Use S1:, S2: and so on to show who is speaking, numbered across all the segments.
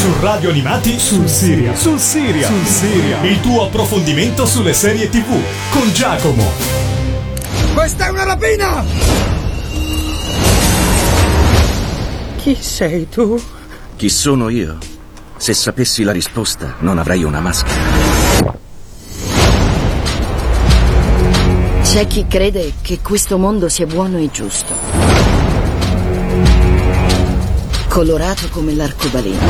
S1: Su Radio Animati sul Siria. Sul Siria. Sul Siria. Il tuo approfondimento sulle serie TV con Giacomo.
S2: Questa è una rapina!
S3: Chi sei tu?
S4: Chi sono io? Se sapessi la risposta, non avrei una maschera.
S5: C'è chi crede che questo mondo sia buono e giusto. Colorato come l'arcobaleno.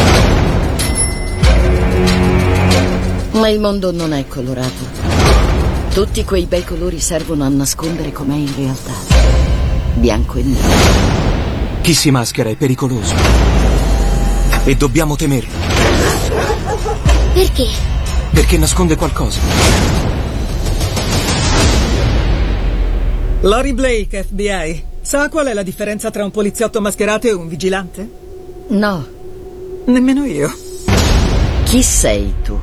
S5: Ma il mondo non è colorato. Tutti quei bei colori servono a nascondere com'è in realtà. Bianco e nero.
S6: Chi si maschera è pericoloso. E dobbiamo temerlo.
S7: Perché?
S6: Perché nasconde qualcosa.
S8: Lori Blake, FBI. Sa qual è la differenza tra un poliziotto mascherato e un vigilante?
S5: No.
S8: Nemmeno io.
S5: Chi sei tu?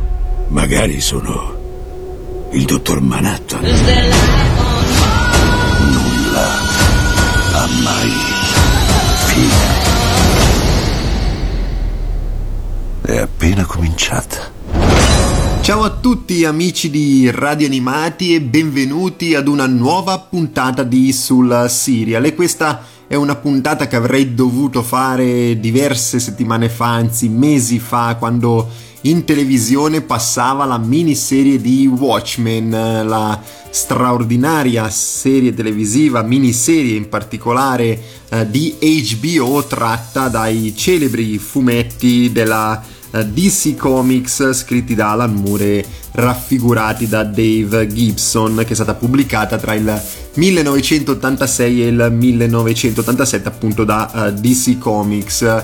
S9: Magari sono il dottor Manhattan. Nulla ha mai fine. È appena cominciata.
S10: Ciao a tutti amici di Radio Animati e benvenuti ad una nuova puntata di Sul Serial e questa è una puntata che avrei dovuto fare diverse settimane fa, anzi mesi fa, quando in televisione passava la miniserie di Watchmen, la straordinaria serie televisiva, miniserie in particolare eh, di HBO tratta dai celebri fumetti della eh, DC Comics scritti da Alan Moore e raffigurati da Dave Gibson che è stata pubblicata tra il 1986 e il 1987 appunto da uh, eh, DC Comics.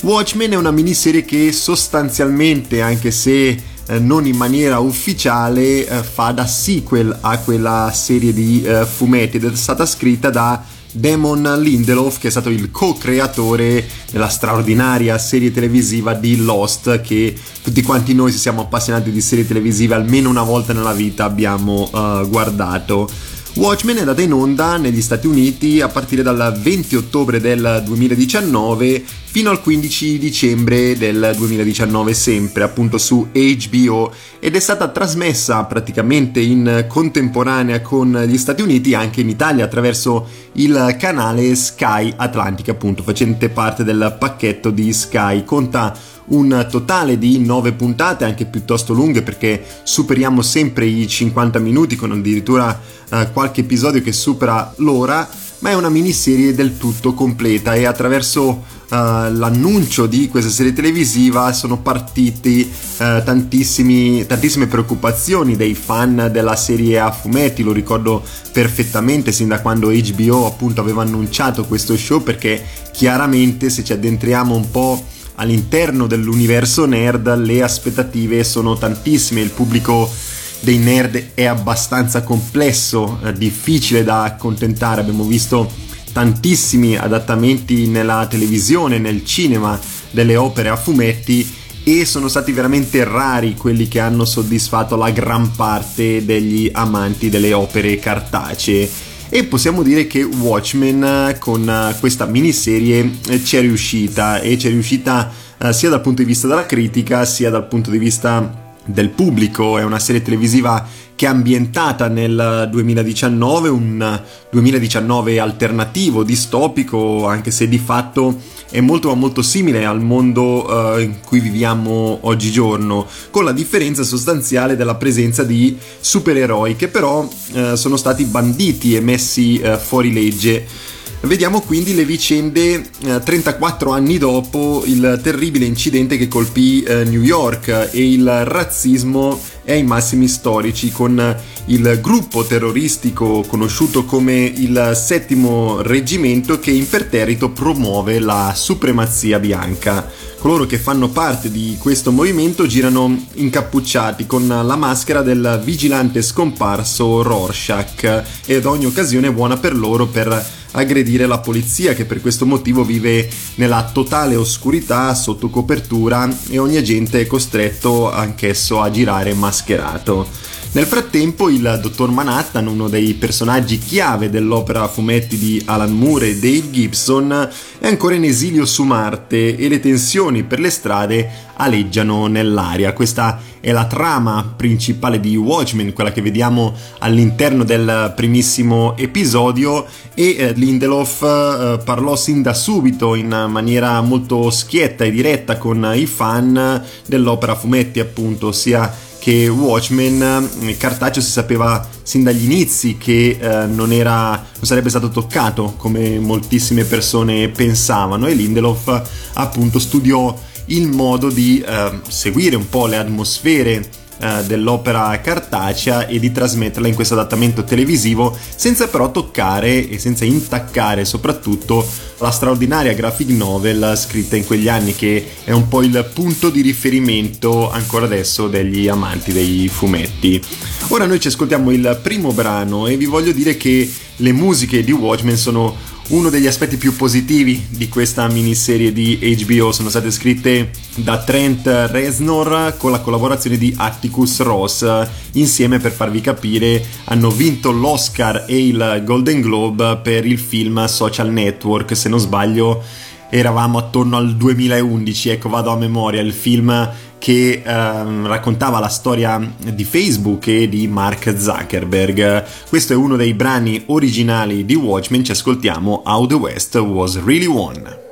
S10: Watchmen è una miniserie che sostanzialmente anche se eh, non in maniera ufficiale eh, fa da sequel a quella serie di eh, fumetti ed è stata scritta da Damon Lindelof, che è stato il co-creatore della straordinaria serie televisiva di Lost, che tutti quanti noi, se siamo appassionati di serie televisive, almeno una volta nella vita abbiamo uh, guardato. Watchmen è andata in onda negli Stati Uniti a partire dal 20 ottobre del 2019 fino al 15 dicembre del 2019 sempre appunto su HBO ed è stata trasmessa praticamente in contemporanea con gli Stati Uniti anche in Italia attraverso il canale Sky Atlantic appunto facente parte del pacchetto di Sky. Conta un totale di 9 puntate anche piuttosto lunghe perché superiamo sempre i 50 minuti con addirittura eh, qualche episodio che supera l'ora ma è una miniserie del tutto completa e attraverso l'annuncio di questa serie televisiva sono partiti uh, tantissime preoccupazioni dei fan della serie a fumetti, lo ricordo perfettamente sin da quando HBO appunto aveva annunciato questo show perché chiaramente se ci addentriamo un po' all'interno dell'universo nerd le aspettative sono tantissime, il pubblico dei nerd è abbastanza complesso, eh, difficile da accontentare, abbiamo visto tantissimi adattamenti nella televisione, nel cinema delle opere a fumetti e sono stati veramente rari quelli che hanno soddisfatto la gran parte degli amanti delle opere cartacee. E possiamo dire che Watchmen eh, con eh, questa miniserie eh, ci è riuscita e ci è riuscita sia dal punto di vista della critica sia dal punto di vista del pubblico, è una serie televisiva che è ambientata nel 2019, un 2019 alternativo, distopico, anche se di fatto è molto ma molto simile al mondo uh, in cui viviamo oggigiorno, con la differenza sostanziale della presenza di supereroi che però uh, sono stati banditi e messi uh, fuori legge. Vediamo quindi le vicende eh, 34 anni dopo il terribile incidente che colpì eh, New York e il razzismo è ai massimi storici con il gruppo terroristico conosciuto come il settimo reggimento che imperterrito promuove la supremazia bianca. Coloro che fanno parte di questo movimento girano incappucciati con la maschera del vigilante scomparso Rorschach ed ogni occasione è buona per loro per aggredire la polizia che per questo motivo vive nella totale oscurità sotto copertura e ogni agente è costretto anch'esso a girare mascherato. Nel frattempo il dottor Manhattan, uno dei personaggi chiave dell'opera a fumetti di Alan Moore e Dave Gibson, è ancora in esilio su Marte e le tensioni per le strade aleggiano nell'aria. Questa è la trama principale di Watchmen, quella che vediamo all'interno del primissimo episodio e eh, Lindelof eh, parlò sin da subito in maniera molto schietta e diretta con i fan dell'opera fumetti appunto, sia che Watchmen, il cartaceo si sapeva sin dagli inizi che eh, non, era, non sarebbe stato toccato come moltissime persone pensavano. E Lindelof appunto studiò il modo di eh, seguire un po' le atmosfere eh, dell'opera cartacea e di trasmetterla in questo adattamento televisivo senza però toccare e senza intaccare soprattutto la straordinaria graphic novel scritta in quegli anni che è un po' il punto di riferimento ancora adesso degli amanti dei fumetti. Ora noi ci ascoltiamo il primo brano e vi voglio dire che le musiche di Watchmen sono uno degli aspetti più positivi di questa miniserie di HBO sono state scritte da Trent Reznor con la collaborazione di Atticus Ross. Insieme, per farvi capire, hanno vinto l'Oscar e il Golden Globe per il film Social Network, se non sbaglio eravamo attorno al 2011, ecco vado a memoria, il film che ehm, raccontava la storia di Facebook e di Mark Zuckerberg. Questo è uno dei brani originali di Watchmen, ci ascoltiamo How the West Was Really Won.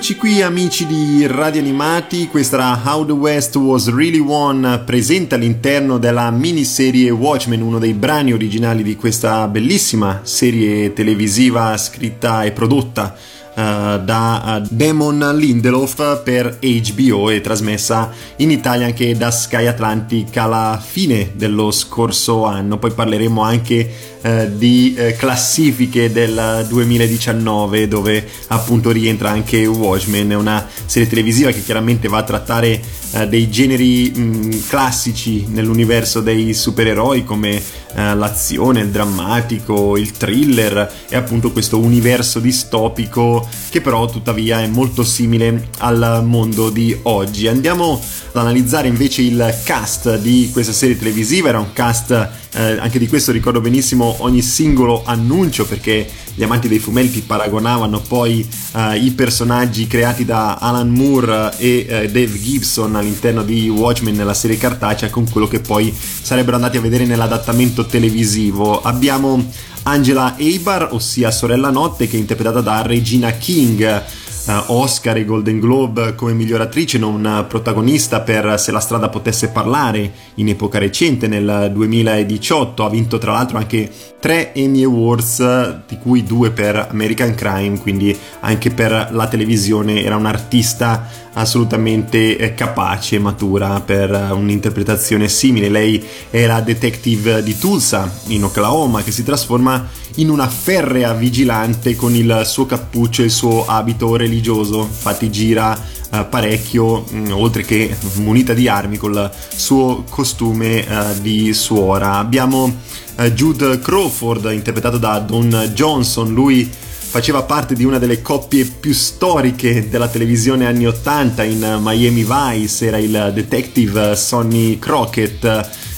S10: Rieccoci qui amici di Radio Animati, questa How the West Was Really Won, presente all'interno della miniserie Watchmen, uno dei brani originali di questa bellissima serie televisiva scritta e prodotta uh, da uh, Damon Lindelof per HBO e trasmessa in Italia anche da Sky Atlantic alla fine dello scorso anno. Poi parleremo anche eh, di eh, classifiche del 2019 dove appunto rientra anche Watchmen, una serie televisiva che chiaramente va a trattare eh, dei generi mh, classici nell'universo dei supereroi come eh, l'azione, il drammatico, il thriller e appunto questo universo distopico che però tuttavia è molto simile al mondo di oggi. Andiamo ad analizzare invece il cast di questa serie televisiva, era un cast eh, anche di questo ricordo benissimo ogni singolo annuncio perché gli amanti dei fumetti paragonavano poi eh, i personaggi creati da Alan Moore e eh, Dave Gibson all'interno di Watchmen nella serie cartacea con quello che poi sarebbero andati a vedere nell'adattamento televisivo. Abbiamo Angela Eibar, ossia Sorella Notte, che è interpretata da Regina King Oscar e Golden Globe come miglior attrice, non protagonista per Se la strada potesse parlare in epoca recente nel 2018. Ha vinto tra l'altro anche tre Emmy Awards, di cui due per American Crime, quindi anche per la televisione era un'artista assolutamente eh, capace e matura per un'interpretazione simile. Lei è la detective di Tulsa in Oklahoma che si trasforma in una ferrea vigilante con il suo cappuccio e il suo abito religioso, infatti gira uh, parecchio, mm, oltre che munita di armi col suo costume di suora. Abbiamo Jude Crawford interpretato da Don Johnson, lui faceva parte di una delle coppie più storiche della televisione anni 80 in Miami Vice, era il detective Sonny Crockett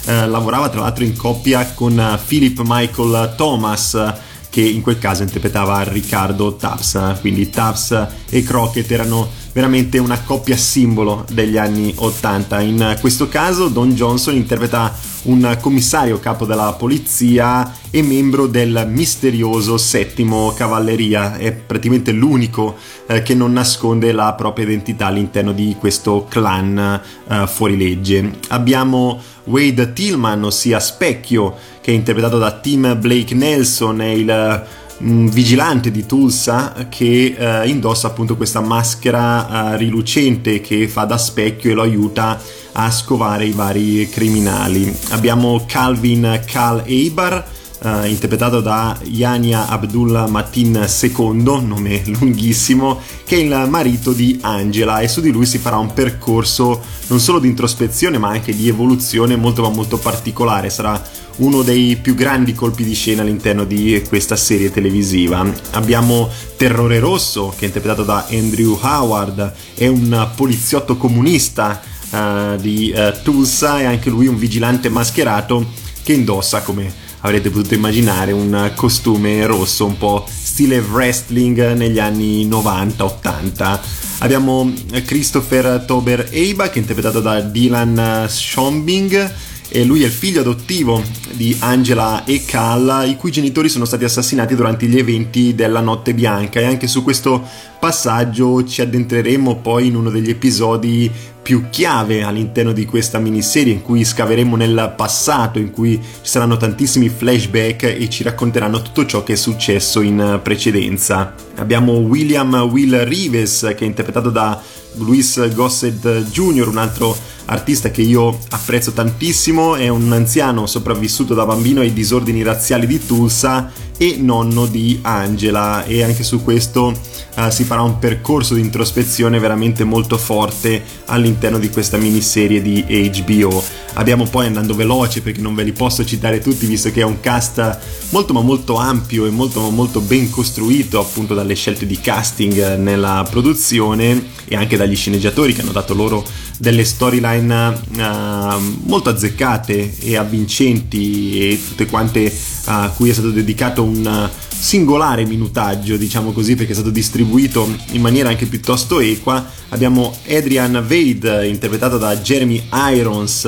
S10: eh, lavorava tra l'altro in coppia con Philip Michael Thomas che in quel caso interpretava Riccardo Taps, quindi Taps e Crockett erano veramente una coppia simbolo degli anni 80. In questo caso Don Johnson interpreta un commissario capo della polizia e membro del misterioso settimo cavalleria. È praticamente l'unico eh, che non nasconde la propria identità all'interno di questo clan eh, fuorilegge. Abbiamo Wade Tillman, ossia Specchio, che è interpretato da Tim Blake Nelson, è il vigilante di Tulsa che eh, indossa appunto questa maschera eh, rilucente che fa da specchio e lo aiuta a scovare i vari criminali. Abbiamo Calvin Cal Eibar Uh, interpretato da Yania Abdullah Matin II, nome lunghissimo, che è il marito di Angela e su di lui si farà un percorso non solo di introspezione ma anche di evoluzione molto molto particolare. Sarà uno dei più grandi colpi di scena all'interno di questa serie televisiva. Abbiamo Terrore Rosso, che è interpretato da Andrew Howard, è un poliziotto comunista uh, di uh, Tulsa e anche lui un vigilante mascherato che indossa, come avrete potuto immaginare, un costume rosso un po' stile wrestling negli anni 90-80. Abbiamo Christopher Tober Eiba che è interpretato da Dylan Schombing e lui è il figlio adottivo di Angela e Cal, i cui genitori sono stati assassinati durante gli eventi della Notte Bianca. E anche su questo passaggio ci addentreremo poi in uno degli episodi più chiave all'interno di questa miniserie in cui scaveremo nel passato, in cui ci saranno tantissimi flashback e ci racconteranno tutto ciò che è successo in precedenza. Abbiamo William Will Rives che è interpretato da Luis Gossett Jr., un altro artista che io apprezzo tantissimo, è un anziano sopravvissuto da bambino ai disordini razziali di Tulsa e nonno di Angela e anche su questo uh, si farà un percorso di introspezione veramente molto forte all'interno di questa miniserie di HBO. Abbiamo poi andando veloce perché non ve li posso citare tutti visto che è un cast molto ma molto ampio e molto ma molto ben costruito appunto dalle scelte di casting nella produzione e anche dagli sceneggiatori che hanno dato loro delle storyline uh, molto azzeccate e avvincenti e tutte quante a cui è stato dedicato un singolare minutaggio, diciamo così, perché è stato distribuito in maniera anche piuttosto equa. Abbiamo Adrian Vade, interpretato da Jeremy Irons,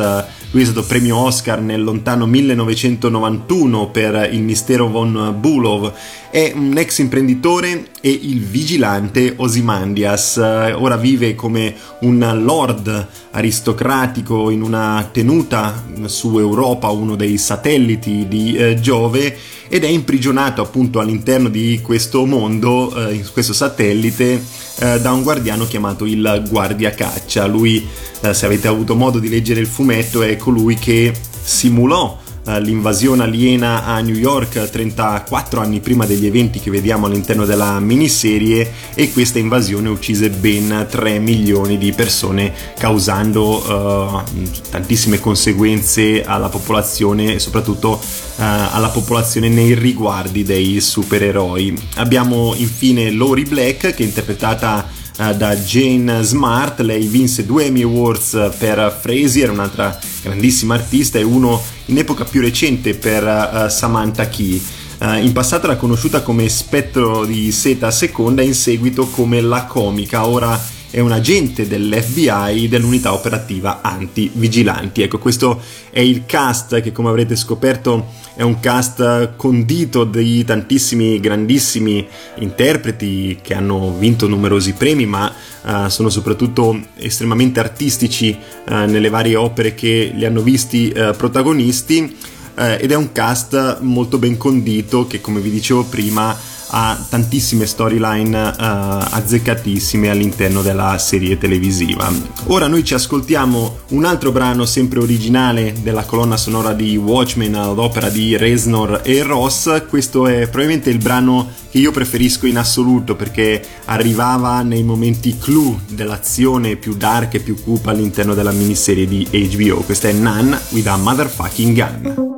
S10: Lui è stato premio Oscar nel lontano 1991 per Il mistero von Bulov. È un ex imprenditore e il vigilante Osimandias. Ora vive come un lord aristocratico in una tenuta su Europa, uno dei satelliti di eh, Giove, ed è imprigionato appunto all'interno di questo mondo, eh, in questo satellite, eh, da un guardiano chiamato il Guardia Caccia. Lui, se avete avuto modo di leggere il fumetto, è colui che simulò l'invasione aliena a New York 34 anni prima degli eventi che vediamo all'interno della miniserie e questa invasione uccise ben 3 milioni di persone causando uh, tantissime conseguenze alla popolazione soprattutto uh, alla popolazione nei riguardi dei supereroi. Abbiamo infine Lori Black che è interpretata uh, da Jane Smart, lei vinse due Emmy Awards per Frasier, un'altra grandissima artista e uno in epoca più recente per uh, Samantha Key. Uh, in passato era conosciuta come Spettro di Seta e in seguito come La Comica, ora è un agente dell'FBI dell'unità operativa anti-vigilanti. Ecco, questo è il cast che come avrete scoperto è un cast condito di tantissimi grandissimi interpreti che hanno vinto numerosi premi, ma uh, sono soprattutto estremamente artistici uh, nelle varie opere che li hanno visti uh, protagonisti. ed è un cast molto ben condito che, come vi dicevo prima, ha tantissime storyline uh, azzeccatissime all'interno della serie televisiva. Ora noi ci ascoltiamo un altro brano sempre originale della colonna sonora di Watchmen all'opera di Reznor e Ross, questo è probabilmente il brano che io preferisco in assoluto perché arrivava nei momenti clou dell'azione più dark e più cupa all'interno della miniserie di HBO. Questa è Nan with a Motherfucking Gun.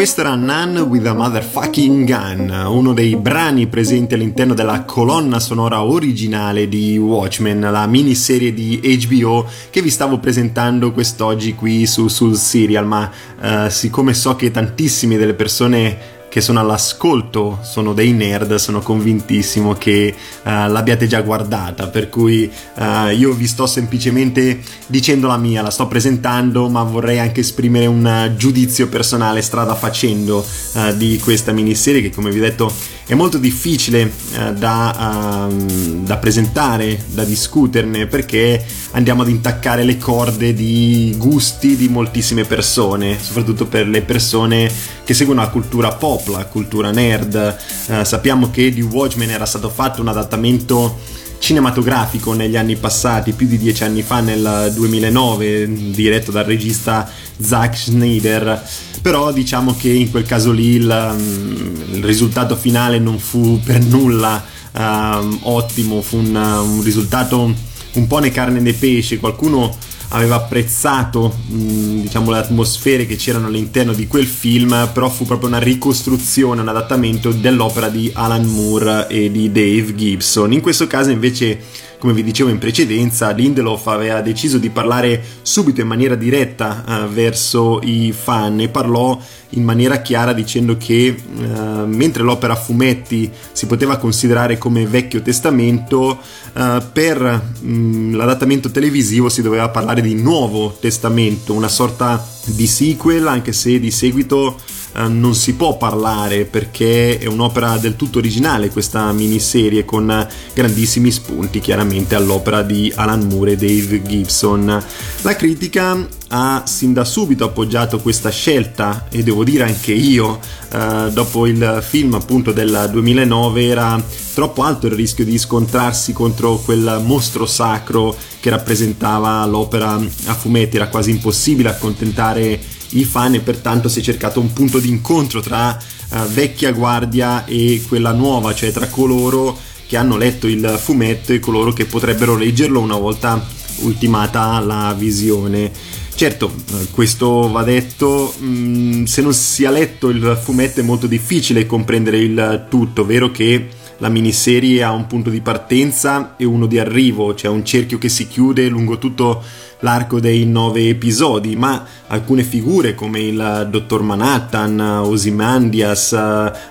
S10: Questo era None with a Motherfucking Gun, uno dei brani presenti all'interno della colonna sonora originale di Watchmen, la miniserie di HBO che vi stavo presentando quest'oggi qui su, sul serial, ma uh, siccome so che tantissime delle persone che sono all'ascolto sono dei nerd, sono convintissimo che uh, l'abbiate già guardata, per cui uh, io vi sto semplicemente dicendo la mia, la sto presentando, ma vorrei anche esprimere un giudizio personale strada facendo uh, di questa miniserie che come vi ho detto è molto difficile da, ehm, da presentare, da discuterne, perché andiamo ad intaccare le corde di gusti di moltissime persone, soprattutto per le persone che seguono la cultura pop, la cultura nerd. Eh, sappiamo che di Watchmen era stato fatto un adattamento cinematografico negli anni passati, più di dieci anni fa, nel 2009, diretto dal regista Zack Snyder. Però diciamo che in quel caso lì il, mm, il risultato finale non fu per nulla um, ottimo, fu un, un risultato un po' né carne né pesce. Qualcuno aveva apprezzato mh, diciamo le atmosfere che c'erano all'interno di quel film però fu proprio una ricostruzione un adattamento dell'opera di Alan Moore e di Dave Gibson. In questo caso invece come vi dicevo in precedenza, Lindelof aveva deciso di parlare subito in maniera diretta uh, verso i fan e parlò in maniera chiara dicendo che uh, mentre l'opera fumetti si poteva considerare come vecchio testamento, uh, per um, l'adattamento televisivo si doveva parlare di nuovo testamento, una sorta di sequel, anche se di seguito eh, non si può parlare perché è un'opera del tutto originale questa miniserie con grandissimi spunti chiaramente all'opera di Alan Moore e Dave Gibson. La critica ha sin da subito appoggiato questa scelta e devo dire anche io eh, dopo il film appunto del 2009 era troppo alto il rischio di scontrarsi contro quel mostro sacro che rappresentava l'opera a fumetti era quasi impossibile accontentare i fan e pertanto si è cercato un punto di incontro tra uh, vecchia guardia e quella nuova, cioè tra coloro che hanno letto il fumetto e coloro che potrebbero leggerlo una volta ultimata la visione. Certo, eh, questo va detto, mm, se non si è letto il fumetto è molto difficile comprendere il tutto, vero che la miniserie ha un punto di partenza e uno di arrivo, c'è un cerchio che si chiude lungo tutto l'arco dei nove episodi, ma alcune figure come il Dottor Manhattan, Osimandias,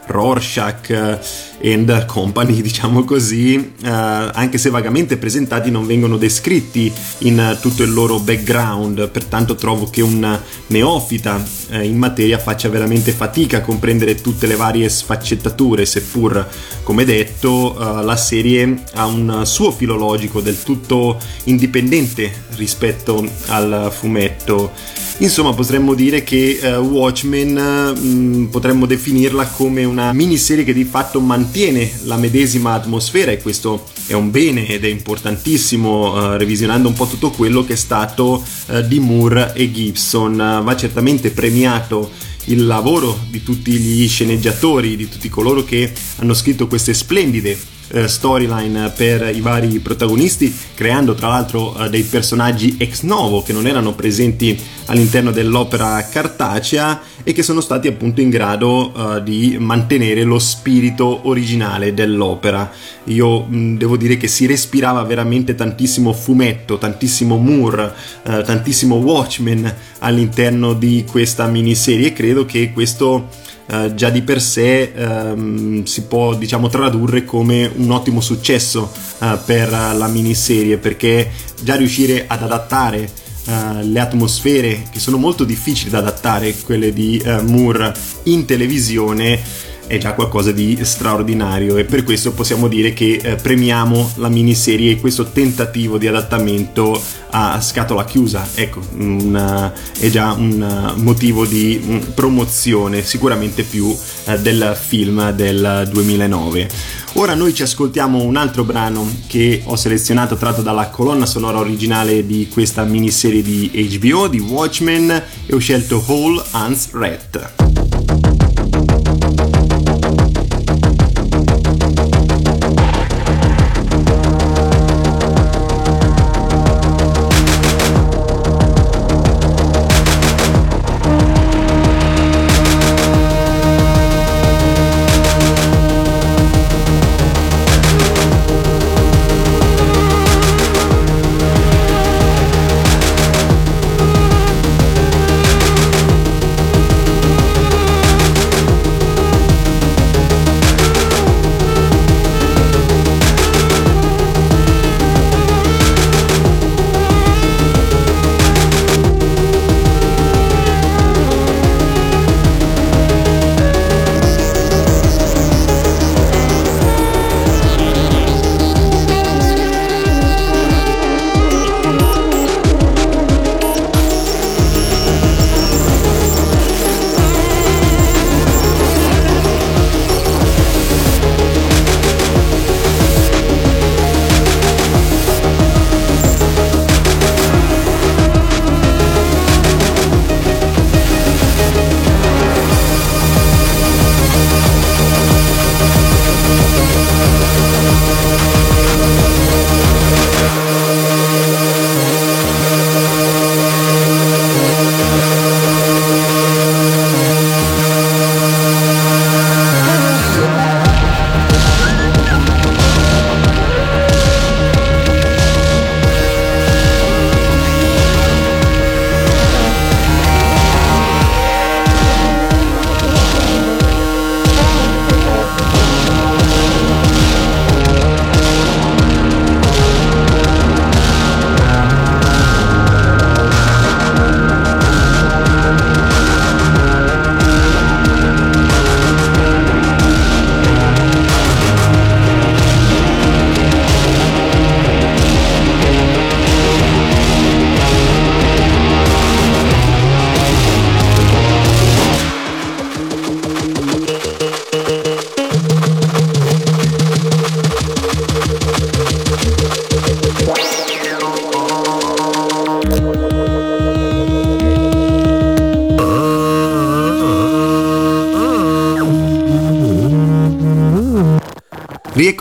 S10: Rorschach and Company, diciamo così, anche se vagamente presentati non vengono descritti in tutto il loro background, pertanto trovo che un neofita eh, in materia faccia veramente fatica a comprendere tutte le varie sfaccettature, seppur, come detto, la serie ha un suo filologico del tutto indipendente rispetto al fumetto. Insomma, potremmo dire che uh, Watchmen mh, mm, potremmo definirla come una miniserie che di fatto mantiene la medesima atmosfera e questo è un bene ed è importantissimo uh, revisionando un po' tutto quello che è stato uh, di Moore e Gibson. va certamente premiato il lavoro di tutti gli sceneggiatori, di tutti coloro che hanno scritto queste splendide storyline per i vari protagonisti, creando tra l'altro eh, dei personaggi ex novo che non erano presenti all'interno dell'opera cartacea e che sono stati appunto in grado uh, di mantenere lo spirito originale dell'opera. Io devo dire che si respirava veramente tantissimo fumetto, tantissimo Moore, tantissimo Watchmen all'interno di questa miniserie e credo che questo uh, già di per sé um, si può diciamo tradurre come un ottimo successo per la miniserie perché già riuscire ad adattare uh, le atmosfere che sono molto difficili da adattare, quelle di uh, Moore in televisione, è già qualcosa di straordinario e per questo possiamo dire che eh, premiamo la miniserie e questo tentativo di adattamento a scatola chiusa. Ecco, una, è già un motivo di um, promozione, sicuramente più eh, del film del 2009. Ora noi ci ascoltiamo un altro brano che ho selezionato tratto dalla colonna sonora originale di questa miniserie di HBO di Watchmen e ho scelto Whole Hans Rat.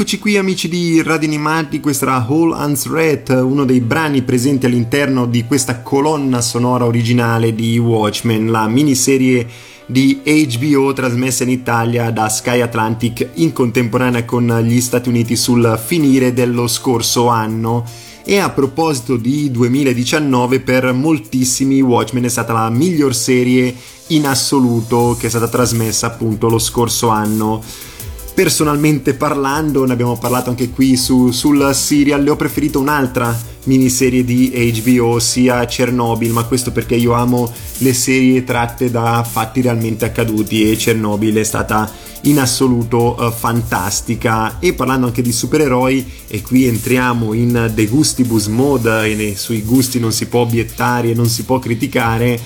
S10: Rieccoci qui amici di Radio Animati, questa era Whole Hans Red, uno dei brani presenti all'interno di questa colonna sonora originale di Watchmen, la miniserie di HBO trasmessa in Italia da Sky Atlantic in contemporanea con gli Stati Uniti sul finire dello scorso anno. E a proposito di 2019, per moltissimi Watchmen è stata la miglior serie in assoluto che è stata trasmessa appunto lo scorso anno personalmente parlando, ne abbiamo parlato anche qui su, sul serial, le ho preferito un'altra miniserie di HBO, ossia Chernobyl, ma questo perché io amo le serie tratte da fatti realmente accaduti e Chernobyl è stata in assoluto uh, fantastica. E parlando anche di supereroi e qui entriamo in The Gustibus Mode e sui gusti non si può obiettare e non si può criticare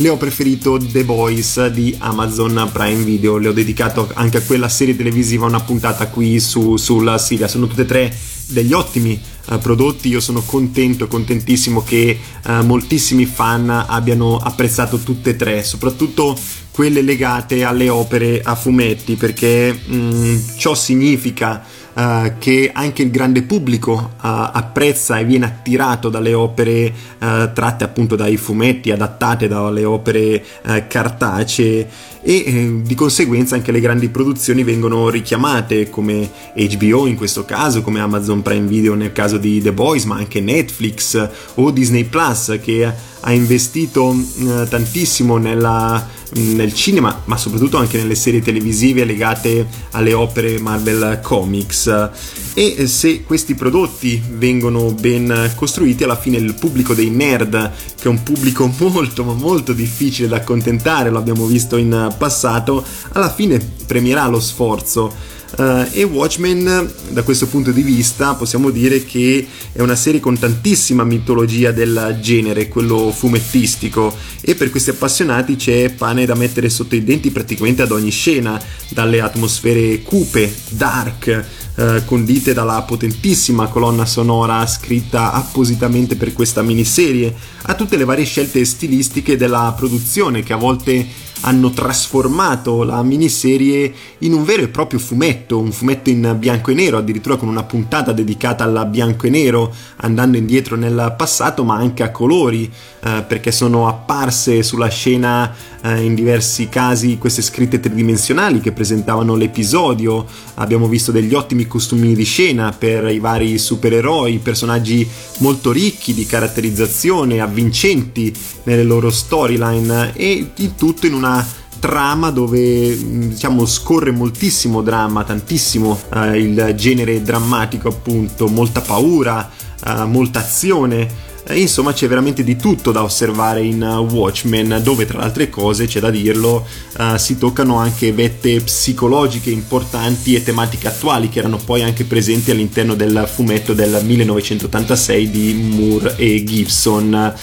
S10: le ho preferito The Boys di Amazon Prime Video. Le ho dedicato anche a quella serie televisiva una puntata qui su, sulla Siria. Sono tutte e tre degli ottimi uh, prodotti. Io sono contento, contentissimo che uh, moltissimi fan abbiano apprezzato tutte e tre, soprattutto quelle legate alle opere a fumetti, perché mh, mm, ciò significa uh, che anche il grande pubblico uh, apprezza e viene attirato dalle opere uh, tratte appunto dai fumetti, adattate dalle opere cartacee e eh, di conseguenza anche le grandi produzioni vengono richiamate come HBO in questo caso, come Amazon Prime Video nel caso di The Boys, ma anche Netflix o Disney Plus che ha investito eh, tantissimo nella, nel cinema, ma soprattutto anche nelle serie televisive legate alle opere Marvel Comics. E se questi prodotti vengono ben costruiti, alla fine il pubblico dei nerd, che è un pubblico molto ma molto difficile da accontentare, lo abbiamo visto in passato, alla fine premierà lo sforzo. Uh, e Watchmen, da questo punto di vista, possiamo dire che è una serie con tantissima mitologia del genere, quello fumettistico, e per questi appassionati c'è pane da mettere sotto i denti praticamente ad ogni scena, dalle atmosfere cupe, dark, uh, condite dalla potentissima colonna sonora scritta appositamente per questa miniserie, a tutte le varie scelte stilistiche della produzione che a volte hanno trasformato la miniserie in un vero e proprio fumetto, un fumetto in bianco e nero, addirittura con una puntata dedicata al bianco e nero, andando indietro nel passato, ma anche a colori, eh, perché sono apparse sulla scena eh, in diversi casi queste scritte tridimensionali che presentavano l'episodio, abbiamo visto degli ottimi costumi di scena per i vari supereroi, personaggi molto ricchi di caratterizzazione, avvincenti nelle loro storyline e il tutto in una trama dove diciamo scorre moltissimo dramma, tantissimo eh, il genere drammatico appunto, molta paura, eh, molta azione insomma c'è veramente di tutto da osservare in uh, Watchmen, dove tra le altre cose, c'è da dirlo, uh, si toccano anche vette psicologiche importanti e tematiche attuali che erano poi anche presenti all'interno del fumetto del 1986 di Moore e Gibson.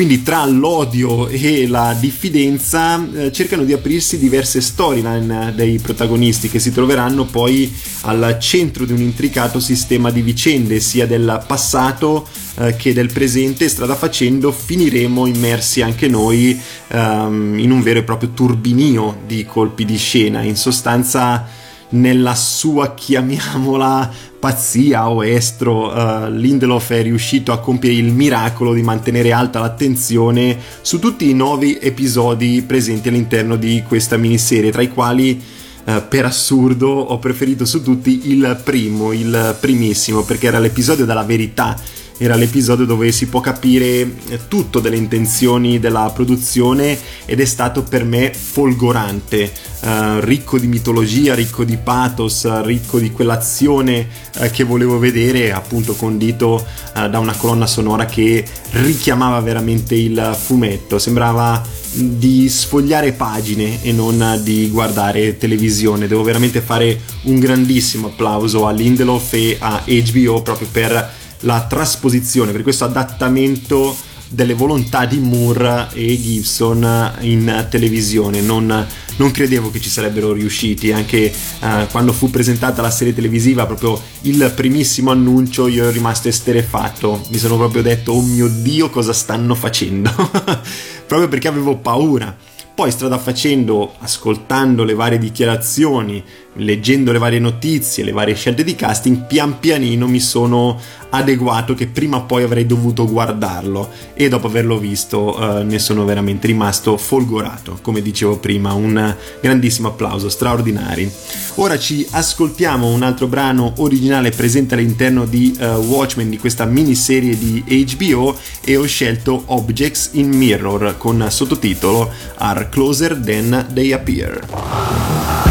S10: Quindi tra l'odio e la diffidenza eh, cercano di aprirsi diverse storyline dei protagonisti che si troveranno poi al centro di un intricato sistema di vicende sia del passato eh, che del presente. Strada facendo finiremo immersi anche noi ehm, in un vero e proprio turbinio di colpi di scena. In sostanza nella sua chiamiamola pazzia o estro, uh, Lindelof è riuscito a compiere il miracolo di mantenere alta l'attenzione su tutti i nove episodi presenti all'interno di questa miniserie, tra i quali uh, per assurdo ho preferito su tutti il primo, il primissimo, perché era l'episodio della verità era l'episodio dove si può capire tutto delle intenzioni della produzione ed è stato per me folgorante, uh, ricco di mitologia, ricco di pathos, ricco di quell'azione uh, che volevo vedere, appunto condito uh, da una colonna sonora che richiamava veramente il fumetto, sembrava di sfogliare pagine e non di guardare televisione. Devo veramente fare un grandissimo applauso a Lindelof e a HBO proprio per la trasposizione, per questo adattamento delle volontà di Moore e Gibson in televisione. Non, non credevo che ci sarebbero riusciti, anche uh, quando fu presentata la serie televisiva, proprio il primissimo annuncio, io ero rimasto esterefatto. Mi sono proprio detto, oh mio dio, cosa stanno facendo? proprio perché avevo paura. Poi strada facendo, ascoltando le varie dichiarazioni, leggendo le varie notizie, le varie scelte di casting, pian pianino mi sono adeguato che prima o poi avrei dovuto guardarlo e dopo averlo visto uh, ne sono veramente rimasto folgorato. Come dicevo prima, un grandissimo applauso, straordinari. Ora ci ascoltiamo un altro brano originale presente all'interno di uh, Watchmen di questa miniserie di HBO e ho scelto Objects in Mirror con sottotitolo Are Closer Than They Appear.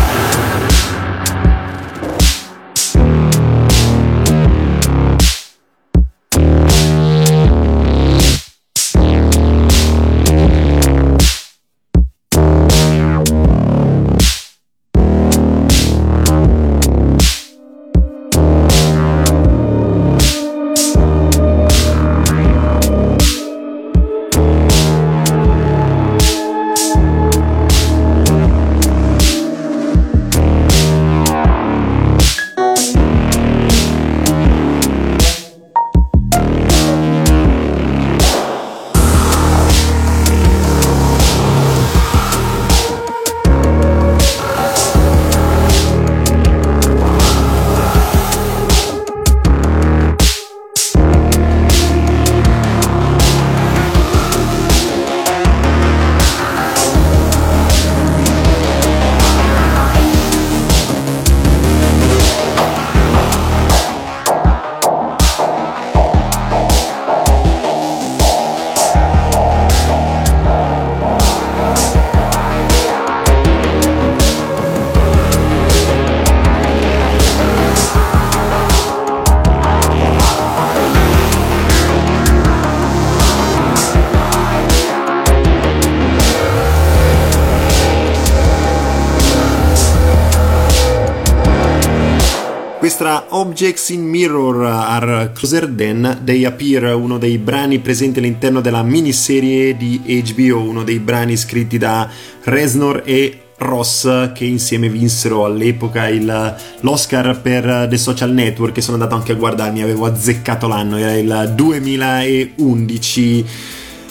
S10: Objects in Mirror are Closer Than They Appear, uno dei brani presenti all'interno della miniserie di HBO, uno dei brani scritti da Reznor e Ross che insieme vinsero all'epoca il, l'Oscar per The Social Network che sono andato anche a guardarmi, avevo azzeccato l'anno, era il 2011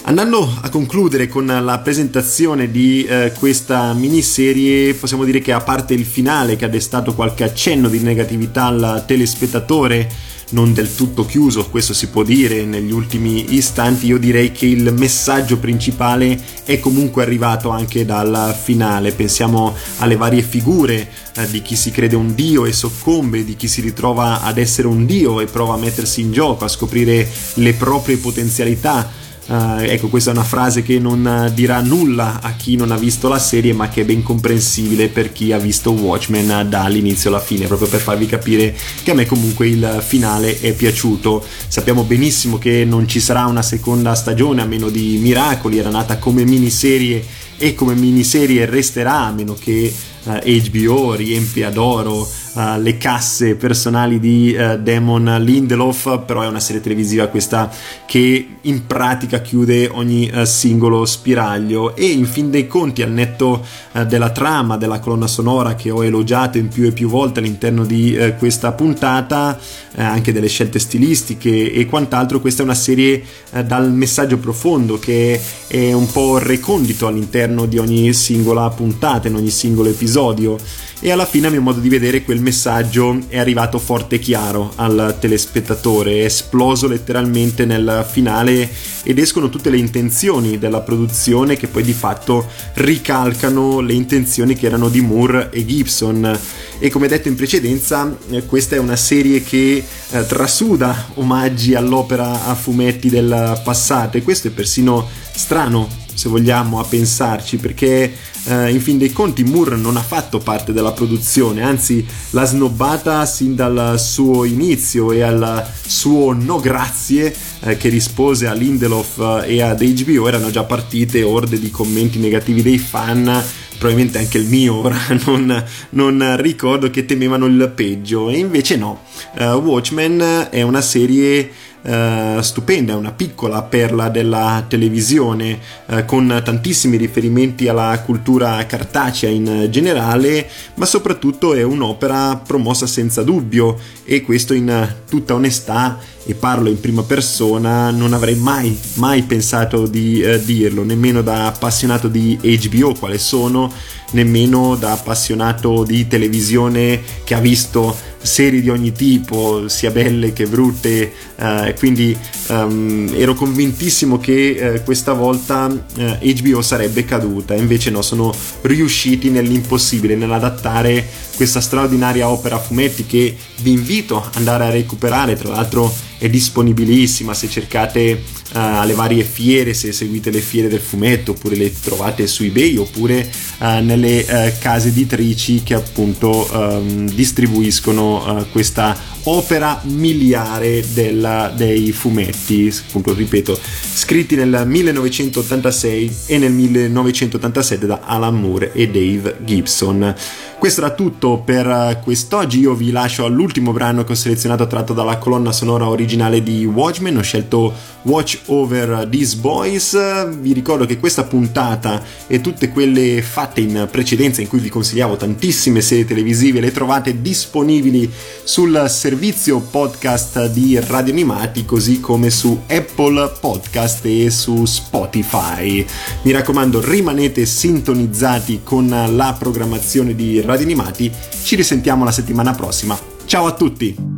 S10: Andando a concludere con la presentazione di eh, questa miniserie, possiamo dire che a parte il finale che ha destato qualche accenno di negatività al telespettatore, non del tutto chiuso, questo si può dire negli ultimi istanti, io direi che il messaggio principale è comunque arrivato anche dal finale. Pensiamo alle varie figure eh, di chi si crede un dio e soccombe, di chi si ritrova ad essere un dio e prova a mettersi in gioco, a scoprire le proprie potenzialità Uh, ecco, questa è una frase che non dirà nulla a chi non ha visto la serie, ma che è ben comprensibile per chi ha visto Watchmen dall'inizio alla fine, proprio per farvi capire che a me comunque il finale è piaciuto. Sappiamo benissimo che non ci sarà una seconda stagione a meno di miracoli, era nata come miniserie e come miniserie resterà a meno che eh, HBO riempie ad oro uh, le casse personali di uh, Damon Lindelof, però è una serie televisiva questa che in pratica chiude ogni uh, singolo spiraglio. E in fin dei conti al netto della trama, della colonna sonora che ho elogiato in più e più volte all'interno di questa puntata, anche delle scelte stilistiche e quant'altro, questa è una serie dal messaggio profondo che è un po' recondito all'interno di ogni singola puntata, in ogni singolo episodio. E alla fine a mio modo di vedere quel messaggio è arrivato forte e chiaro al telespettatore, è esploso letteralmente nel finale ed escono tutte le intenzioni della produzione che poi di fatto ricalcano le intenzioni che erano di Moore e Gibson e come detto in precedenza eh, questa è una serie che eh, trasuda omaggi all'opera a fumetti del passato. E questo è persino strano se vogliamo a pensarci perché eh, in fin dei conti Moore non ha fatto parte della produzione, anzi l'ha snobbata sin dal suo inizio e al suo no grazie eh, che rispose a Lindelof eh, e ad HBO erano già partite orde di commenti negativi dei fan probabilmente anche il mio ora non, non, ricordo che temevano il peggio. E invece no. Uh, Watchmen è una serie eh, stupenda, è una piccola perla della televisione eh, con tantissimi riferimenti alla cultura cartacea in generale, ma soprattutto è un'opera promossa senza dubbio e questo in tutta onestà e parlo in prima persona, non avrei mai, mai pensato di eh, dirlo, nemmeno da appassionato di HBO quale sono, nemmeno da appassionato di televisione che ha visto serie di ogni tipo, sia belle che brutte, eh, quindi um, ero convintissimo che eh, questa volta eh, HBO sarebbe caduta, invece no, sono riusciti nell'impossibile, nell'adattare questa straordinaria opera a fumetti che vi invito ad andare a recuperare, tra l'altro è disponibilissima se cercate uh, alle varie fiere, se seguite le fiere del fumetto oppure le trovate su eBay oppure uh, nelle uh, case editrici che appunto um, distribuiscono questa opera miliare della, dei fumetti, appunto ripeto, scritti nel 1986 e nel 1987 da Alan Moore e Dave Gibson. Questo era tutto per quest'oggi, io vi lascio all'ultimo brano che ho selezionato tratto dalla colonna sonora originale di Watchmen, ho scelto Watch Over These Boys, vi ricordo che questa puntata e tutte quelle fatte in precedenza in cui vi consigliavo tantissime serie televisive le trovate disponibili sul servizio podcast di Radio Animati così come su Apple Podcast e su Spotify. Mi raccomando rimanete sintonizzati con la programmazione di Radio Animati, ci risentiamo la settimana prossima. Ciao a tutti!